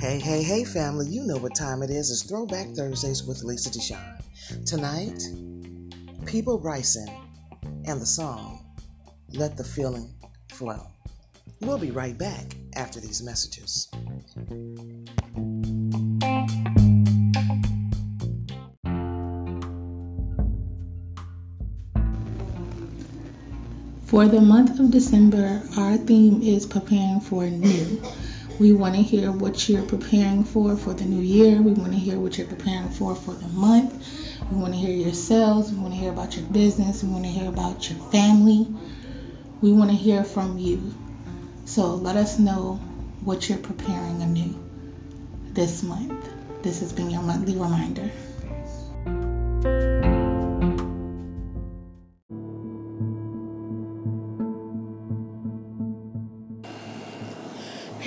Hey, hey, hey, family, you know what time it is. It's Throwback Thursdays with Lisa Deshawn. Tonight, Peabo Bryson and the song Let the Feeling Flow. We'll be right back after these messages. For the month of December, our theme is preparing for new. We want to hear what you're preparing for for the new year. We want to hear what you're preparing for for the month. We want to hear your sales. We want to hear about your business. We want to hear about your family. We want to hear from you. So let us know what you're preparing anew this month. This has been your monthly reminder.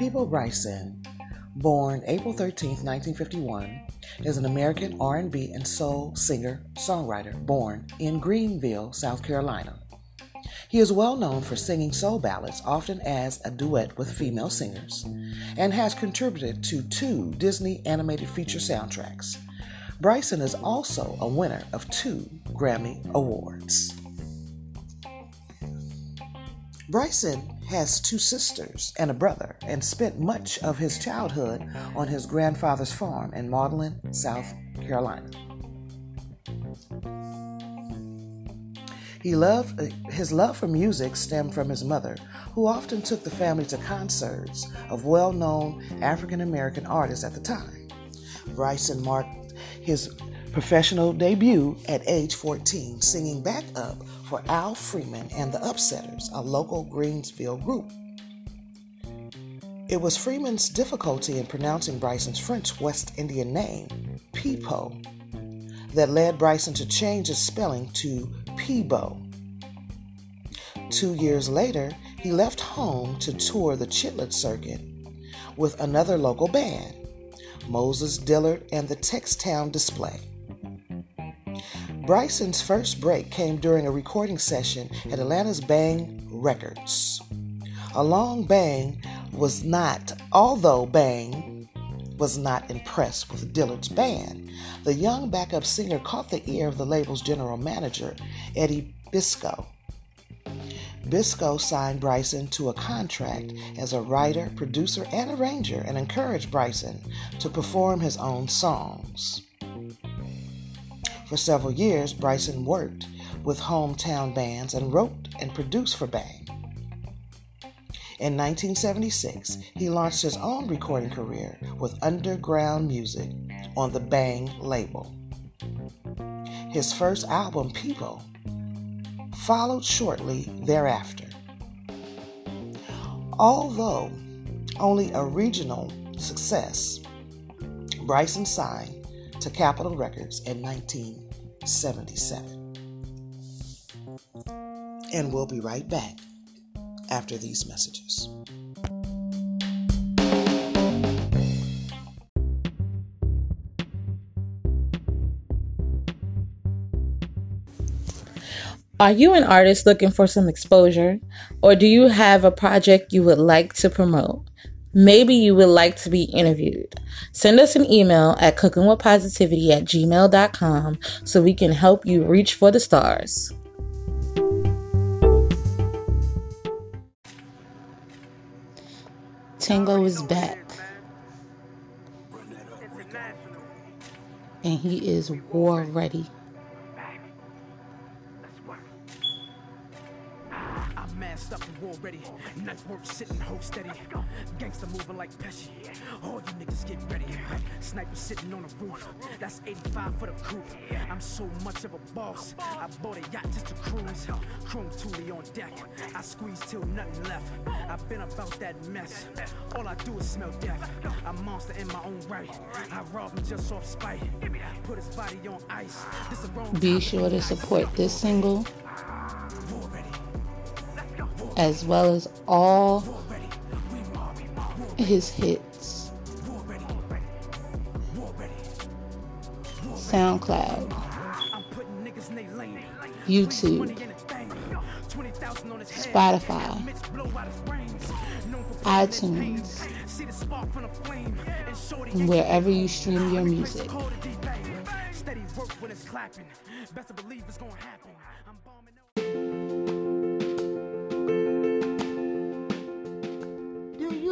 Peabo Bryson, born April 13, 1951, is an American R&B and soul singer-songwriter born in Greenville, South Carolina. He is well known for singing soul ballads, often as a duet with female singers, and has contributed to two Disney animated feature soundtracks. Bryson is also a winner of two Grammy Awards. Bryson has two sisters and a brother and spent much of his childhood on his grandfather's farm in Magdalen, South Carolina. He loved his love for music stemmed from his mother, who often took the family to concerts of well-known African American artists at the time. Bryson marked his professional debut at age 14, singing back up for Al Freeman and the Upsetters, a local Greensville group. It was Freeman's difficulty in pronouncing Bryson's French West Indian name, Peapo, that led Bryson to change his spelling to Peabo. Two years later, he left home to tour the Chitlin' circuit with another local band, Moses Dillard and the Textown Display. Bryson's first break came during a recording session at Atlanta's Bang Records. Along Bang was not, although Bang was not impressed with Dillard's band, the young backup singer caught the ear of the label's general manager, Eddie Biscoe. Biscoe signed Bryson to a contract as a writer, producer, and arranger and encouraged Bryson to perform his own songs. For several years, Bryson worked with hometown bands and wrote and produced for Bang. In 1976, he launched his own recording career with Underground Music on the Bang label. His first album, Peabo, followed shortly thereafter. Although only a regional success, Bryson signed to Capitol Records in 1977. And we'll be right back after these messages. Are you an artist looking for some exposure? Or do you have a project you would like to promote? Maybe you would like to be interviewed. Send us an email at cookingwithpositivity at gmail.com so we can help you reach for the stars. Tango is back. And he is war ready. War ready. Knife work sitting hold steady. Gangster moving like Pesci. All you niggas get ready. Sniper sitting on the roof. That's 85 for the coupe. I'm so much of a boss. I bought a yacht just to cruise. Chrome Thule on deck. I squeeze till nothing left. I've been about that mess. All I do is smell death. A monster in my own right. I rob him just off spite. Put his body on ice. Be sure to support this single as well as all his hits. SoundCloud, YouTube, Spotify, iTunes, wherever you stream your music.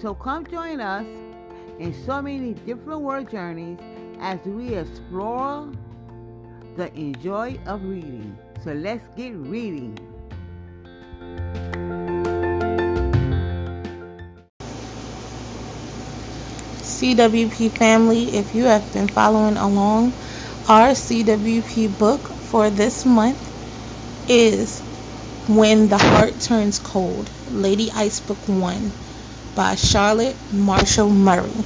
So come join us in so many different word journeys as we explore the enjoy of reading. So let's get reading. CWP family, if you have been following along, our CWP book for this month is When the Heart Turns Cold, Lady Ice Book 1 by Charlotte Marshall Murray.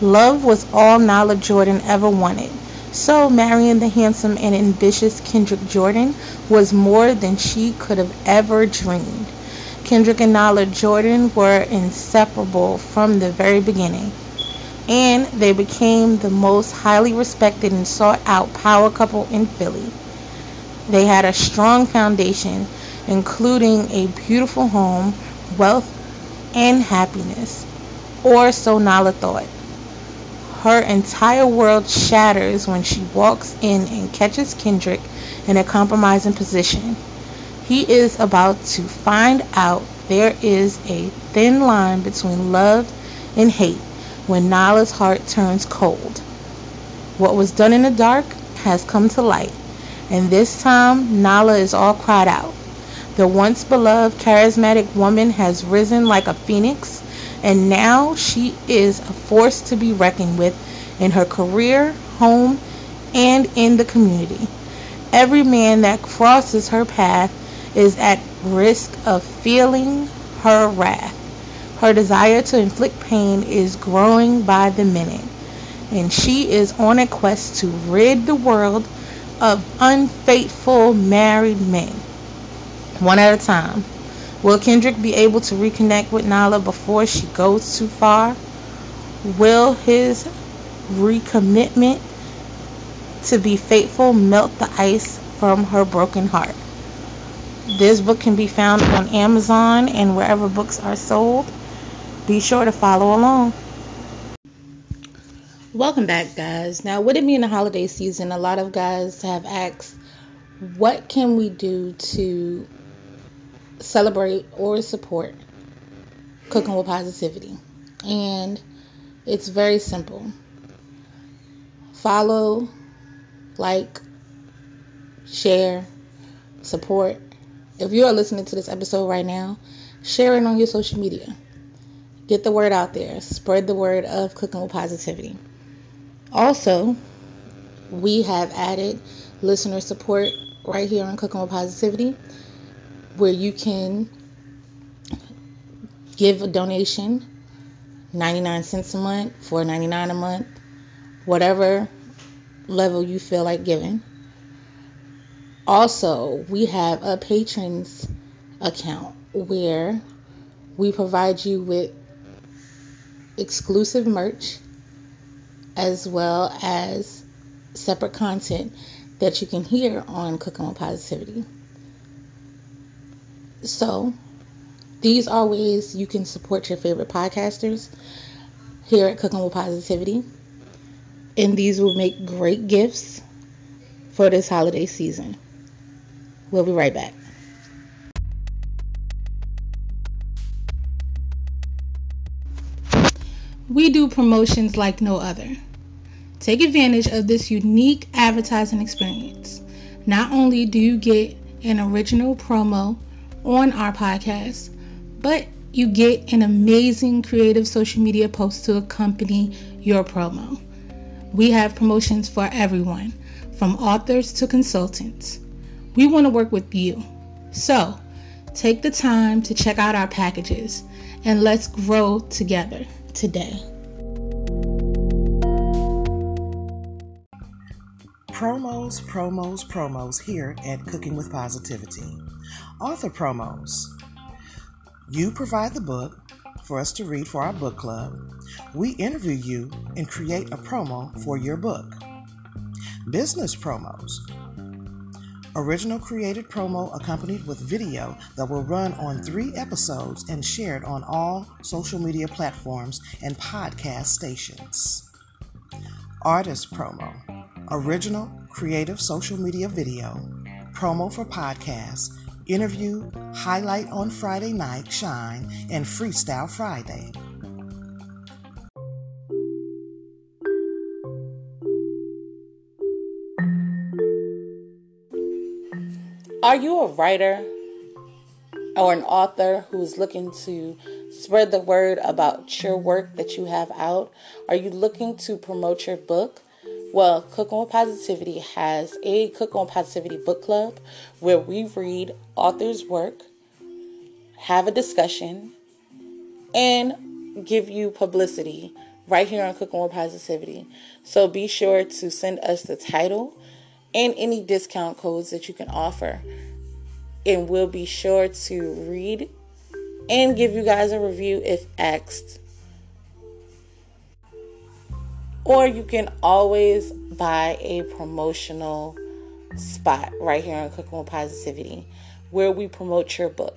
Love was all Nala Jordan ever wanted. So marrying the handsome and ambitious Kendrick Jordan was more than she could have ever dreamed. Kendrick and Nala Jordan were inseparable from the very beginning, and they became the most highly respected and sought out power couple in Philly. They had a strong foundation, including a beautiful home, wealth, and happiness. Or so Nala thought. Her entire world shatters when she walks in and catches Kendrick in a compromising position. He is about to find out there is a thin line between love and hate when Nala's heart turns cold. What was done in the dark has come to light, and this time Nala is all cried out. The once beloved charismatic woman has risen like a phoenix, and now she is a force to be reckoned with in her career, home, and in the community. Every man that crosses her path is at risk of feeling her wrath. Her desire to inflict pain is growing by the minute, and she is on a quest to rid the world of unfaithful married men one at a time. Will Kendrick be able to reconnect with Nala before she goes too far? Will his recommitment to be faithful melt the ice from her broken heart? This book can be found on Amazon and wherever books are sold. Be sure to follow along. Welcome back, guys. Now, with it being the holiday season, a lot of guys have asked, what can we do to celebrate or support cooking with positivity. And it's very simple. Follow, like, share, support. If you are listening to this episode right now, share it on your social media. Get the word out there. Spread the word of cooking with positivity. Also, we have added listener support right here on Cooking with Positivity where you can give a donation 99 cents a month, 4.99 a month, whatever level you feel like giving. Also, we have a patrons account where we provide you with exclusive merch as well as separate content that you can hear on Cooking with Positivity. So, these are ways you can support your favorite podcasters here at Cooking with Positivity. And these will make great gifts for this holiday season. We'll be right back. We do promotions like no other. Take advantage of this unique advertising experience. Not only do you get an original promo on our podcast, but you get an amazing creative social media post to accompany your promo. We have promotions for everyone, from authors to consultants. We want to work with you. So, take the time to check out our packages and let's grow together today. Promos, promos, promos here at Cooking with Positivity. Author promos. You provide the book for us to read for our book club. We interview you and create a promo for your book. Business promos. Original created promo accompanied with video that will run on three episodes and shared on all social media platforms and podcast stations. Artist promo. Original creative social media video. Promo for podcasts. Interview, highlight on Friday night, shine, and freestyle Friday. Are you a writer or an author who's looking to spread the word about your work that you have out? Are you looking to promote your book? Well, Cook on Positivity has a Cook on Positivity book club where we read authors' work, have a discussion, and give you publicity right here on Cook on Positivity. So be sure to send us the title and any discount codes that you can offer. And we'll be sure to read and give you guys a review if asked. Or you can always buy a promotional spot right here on Cooking with Positivity where we promote your book.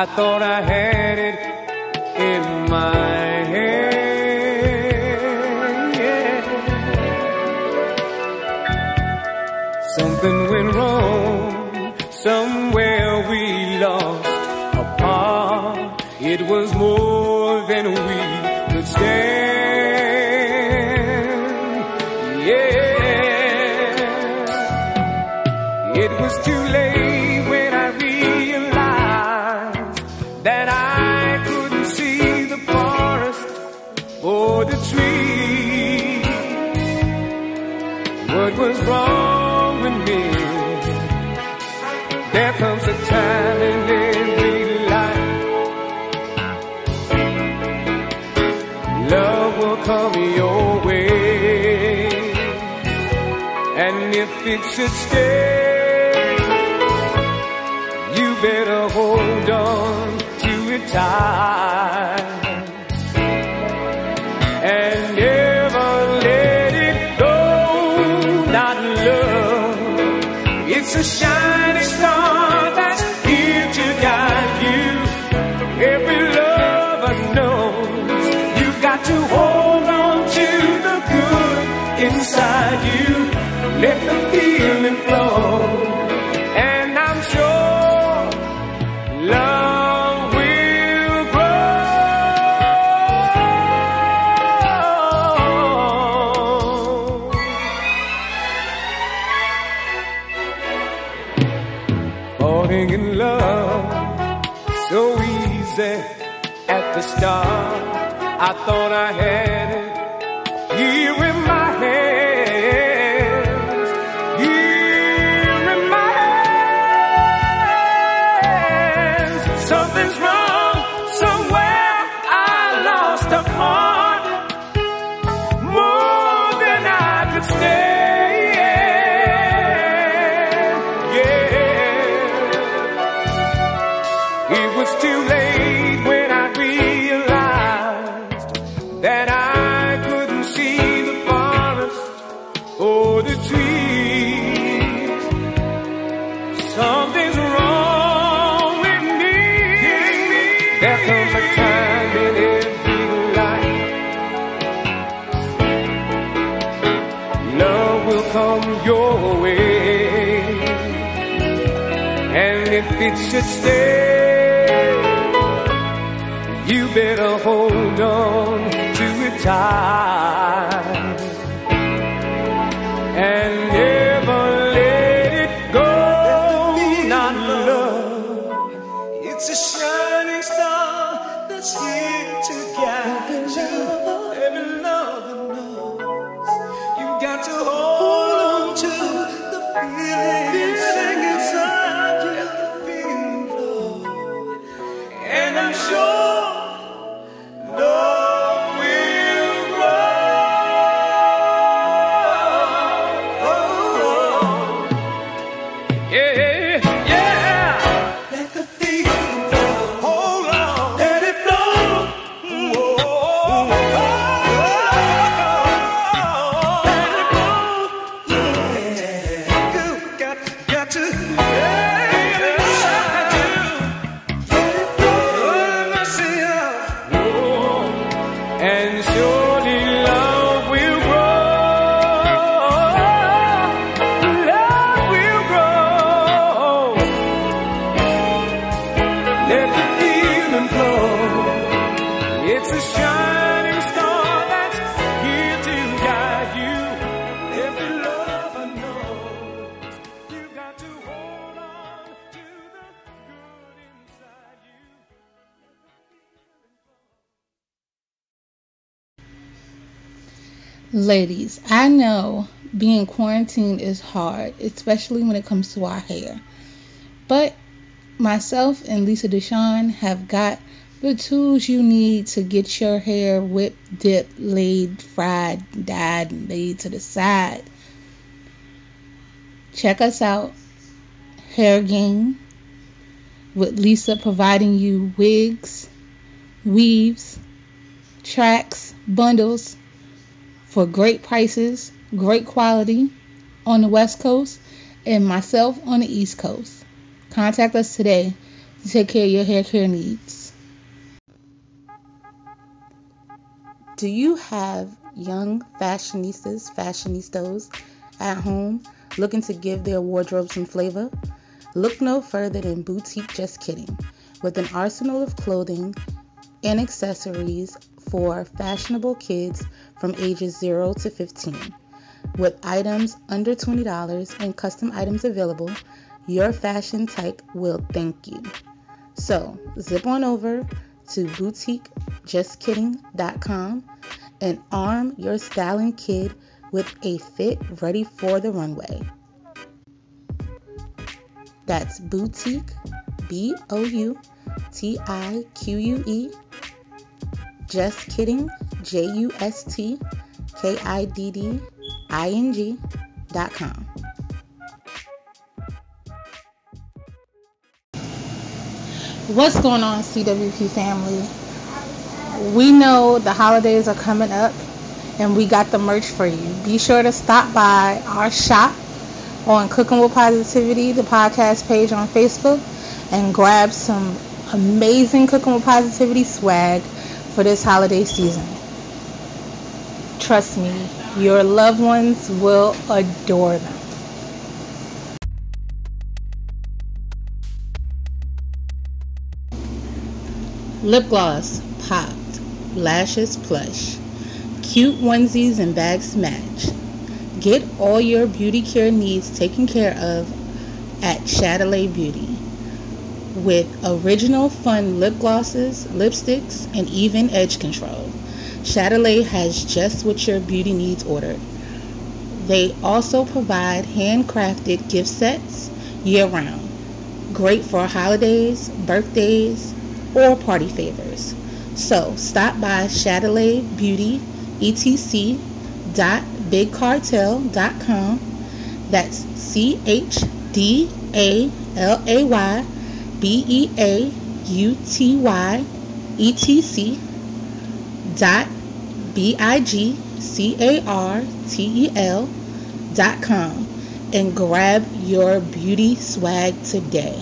I thought I had it in my hand. Yeah. Something went wrong, somewhere we lost apart. It was more than we could stand. Yeah. It was too late was wrong with me? There comes a time in every life. Love will come your way. And if it should stay, your way. And if it should stay, you better hold on to it tight. Ladies, I know being quarantined is hard, especially when it comes to our hair. But myself and Lisa Deshawn have got the tools you need to get your hair whipped, dipped, laid, fried, dyed, and laid to the side. Check us out, Hair Game, with Lisa providing you wigs, weaves, tracks, bundles for great prices, great quality on the West Coast, and myself on the East Coast. Contact us today to take care of your hair care needs. Do you have young fashionistas, fashionistas at home looking to give their wardrobe some flavor? Look no further than Boutique Just Kidding, with an arsenal of clothing and accessories for fashionable kids from ages 0 to 15. With items under $20 and custom items available, your fashion type will thank you. So, zip on over to boutiquejustkidding.com and arm your styling kid with a fit ready for the runway. That's boutique, B O U T I Q U E, just kidding, J U S T K I D D I N G dot com. What's going on, CWP family? We know the holidays are coming up and we got the merch for you. Be sure to stop by our shop on Cooking with Positivity, the podcast page on Facebook, and grab some amazing Cooking with Positivity swag for this holiday season. Trust me, your loved ones will adore them. Lip gloss, popped. Lashes, plush. Cute onesies and bags match. Get all your beauty care needs taken care of at Chdalay Beauty. With original fun lip glosses, lipsticks, and even edge control. Chdalay has just what your beauty needs ordered. They also provide handcrafted gift sets year round. Great for holidays, birthdays, or party favors. So stop by Chdalay Beauty etc dot bigcartel.com. That's C H D A L A Y B E A U T Y E T C dot B I G C A R T E L dot com and grab your beauty swag today.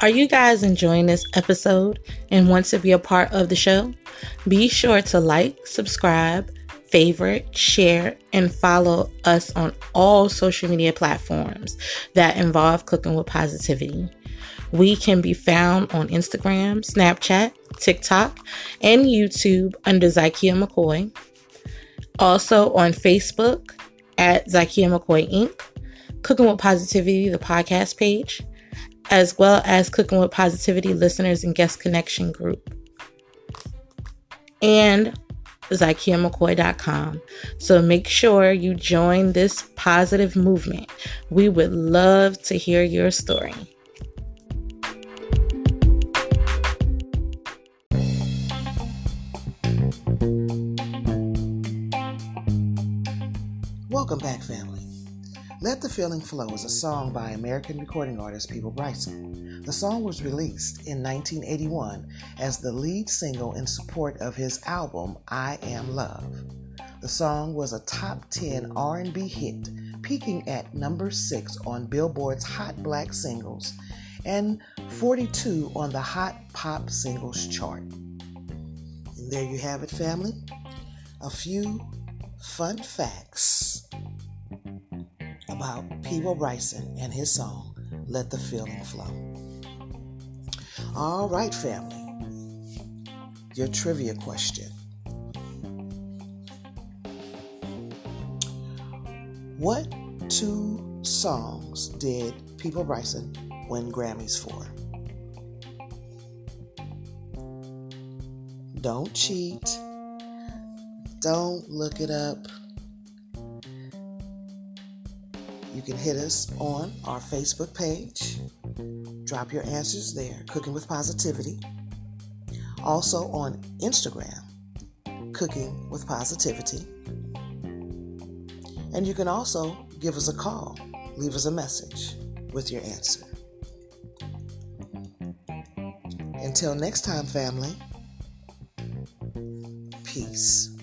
Are you guys enjoying this episode and want to be a part of the show? Be sure to like, subscribe, favorite, share, and follow us on all social media platforms that involve cooking with positivity. We can be found on Instagram, Snapchat, TikTok, and YouTube under Zykia McCoy. Also on Facebook at Zykia McCoy Inc., Cooking with Positivity, the podcast page, as well as Cooking with Positivity listeners and guest connection group. And ZykiaMcCoy.com. So make sure you join this positive movement. We would love to hear your story. Welcome back, family. Let the Feeling Flow is a song by American recording artist Peabo Bryson. The song was released in 1981 as the lead single in support of his album I Am Love. The song was a top 10 R&B hit, peaking at number 6 on Billboard's Hot Black Singles and 42 on the Hot Pop Singles chart. And there you have it, family. A few fun facts about mm-hmm. Peabo Bryson and his song, Let the Feeling Flow. All right, family. Your trivia question. What two songs did Peabo Bryson win Grammys for? Don't cheat. Don't look it up. Can hit us on our Facebook page. Drop your answers there, Cooking with Positivity. Also on Instagram, Cooking with Positivity. And you can also give us a call, leave us a message with your answer. Until next time, family, peace.